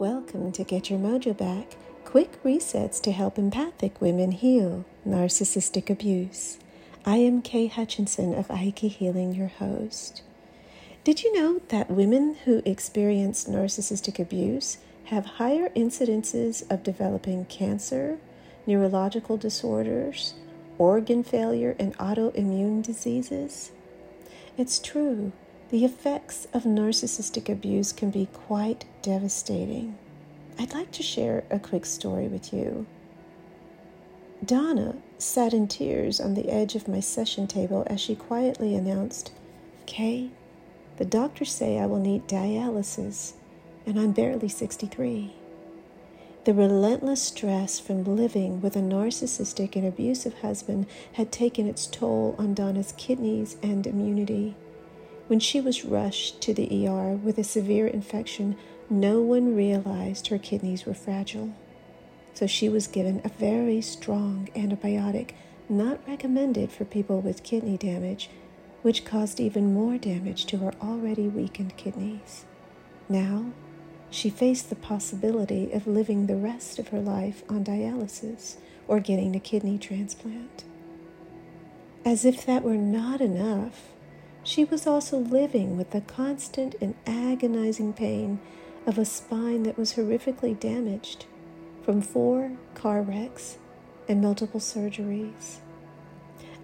Welcome to Get Your Mojo Back quick resets to help empathic women heal narcissistic abuse. I am Kay Hutchinson of Aiki Healing, your host. Did you know that women who experience narcissistic abuse have higher incidences of developing cancer, neurological disorders, organ failure, and autoimmune diseases? It's true. The effects of narcissistic abuse can be quite devastating. I'd like to share a quick story with you. Donna sat in tears on the edge of my session table as she quietly announced, Kay, the doctors say I will need dialysis, and I'm barely 63. The relentless stress from living with a narcissistic and abusive husband had taken its toll on Donna's kidneys and immunity. When she was rushed to the ER with a severe infection, no one realized her kidneys were fragile. So she was given a very strong antibiotic not recommended for people with kidney damage, which caused even more damage to her already weakened kidneys. Now, she faced the possibility of living the rest of her life on dialysis or getting a kidney transplant. As if that were not enough, she was also living with the constant and agonizing pain of a spine that was horrifically damaged from four car wrecks and multiple surgeries.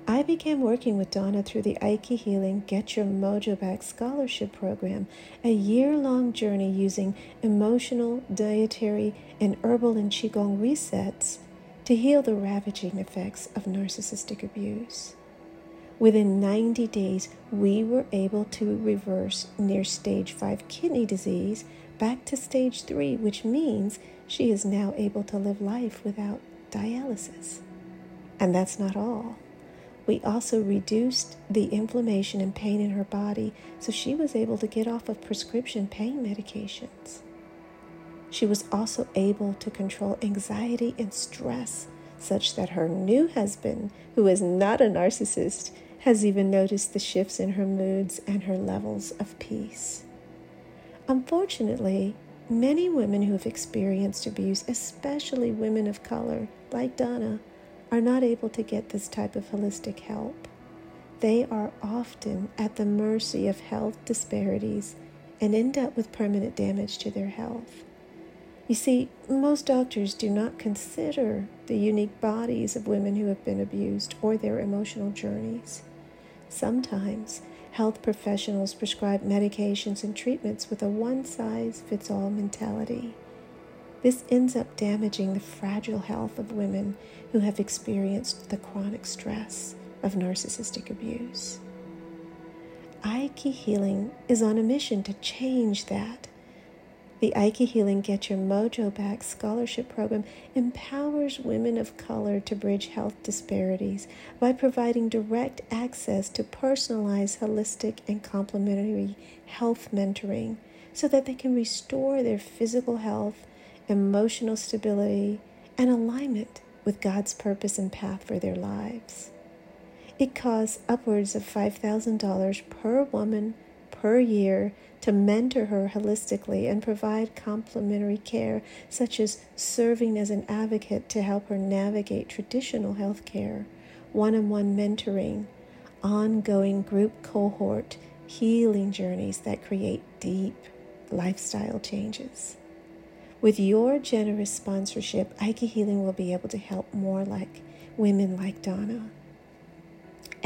I began working with Donna through the Aiki Healing Get Your Mojo Back Scholarship Program, a year long journey using emotional, dietary, and herbal and Qigong resets to heal the ravaging effects of narcissistic abuse. Within 90 days, we were able to reverse near stage 5 kidney disease back to stage 3, which means she is now able to live life without dialysis. And that's not all. We also reduced the inflammation and pain in her body, so she was able to get off of prescription pain medications. She was also able to control anxiety and stress, such that her new husband, who is not a narcissist, has even noticed the shifts in her moods and her levels of peace. Unfortunately, many women who have experienced abuse, especially women of color like Donna, are not able to get this type of holistic help. They are often at the mercy of health disparities and end up with permanent damage to their health. You see, most doctors do not consider the unique bodies of women who have been abused or their emotional journeys. Sometimes health professionals prescribe medications and treatments with a one size fits all mentality. This ends up damaging the fragile health of women who have experienced the chronic stress of narcissistic abuse. Aiki Healing is on a mission to change that the Aiki Healing Get Your Mojo Back scholarship program empowers women of color to bridge health disparities by providing direct access to personalized, holistic, and complementary health mentoring so that they can restore their physical health, emotional stability, and alignment with God's purpose and path for their lives. It costs upwards of $5,000 per woman per year to mentor her holistically and provide complementary care, such as serving as an advocate to help her navigate traditional health care, one on one mentoring, ongoing group cohort healing journeys that create deep lifestyle changes. With your generous sponsorship, Aiki Healing will be able to help more like women like Donna.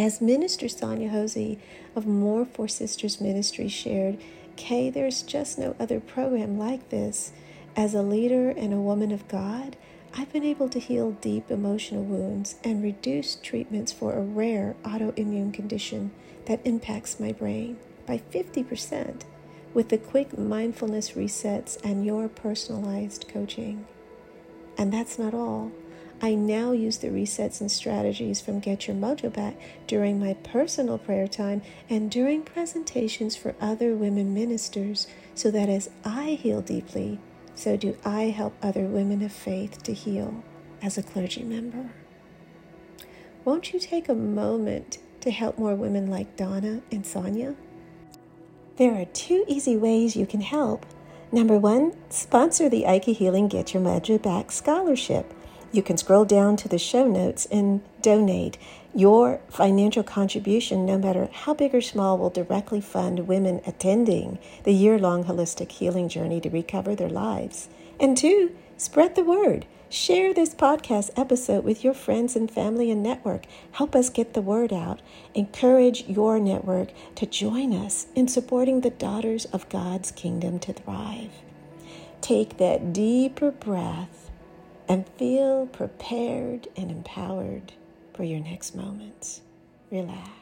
As Minister Sonia Hosey of Moore for Sisters Ministry shared, Kay, there's just no other program like this. As a leader and a woman of God, I've been able to heal deep emotional wounds and reduce treatments for a rare autoimmune condition that impacts my brain by 50% with the quick mindfulness resets and your personalized coaching. And that's not all. I now use the resets and strategies from Get Your Mojo Back during my personal prayer time and during presentations for other women ministers so that as I heal deeply, so do I help other women of faith to heal as a clergy member. Won't you take a moment to help more women like Donna and Sonia? There are two easy ways you can help Number one, sponsor the Aiki Healing Get Your Mojo Back Scholarship. You can scroll down to the show notes and donate. Your financial contribution, no matter how big or small, will directly fund women attending the year long holistic healing journey to recover their lives. And two, spread the word. Share this podcast episode with your friends and family and network. Help us get the word out. Encourage your network to join us in supporting the daughters of God's kingdom to thrive. Take that deeper breath and feel prepared and empowered for your next moments. Relax.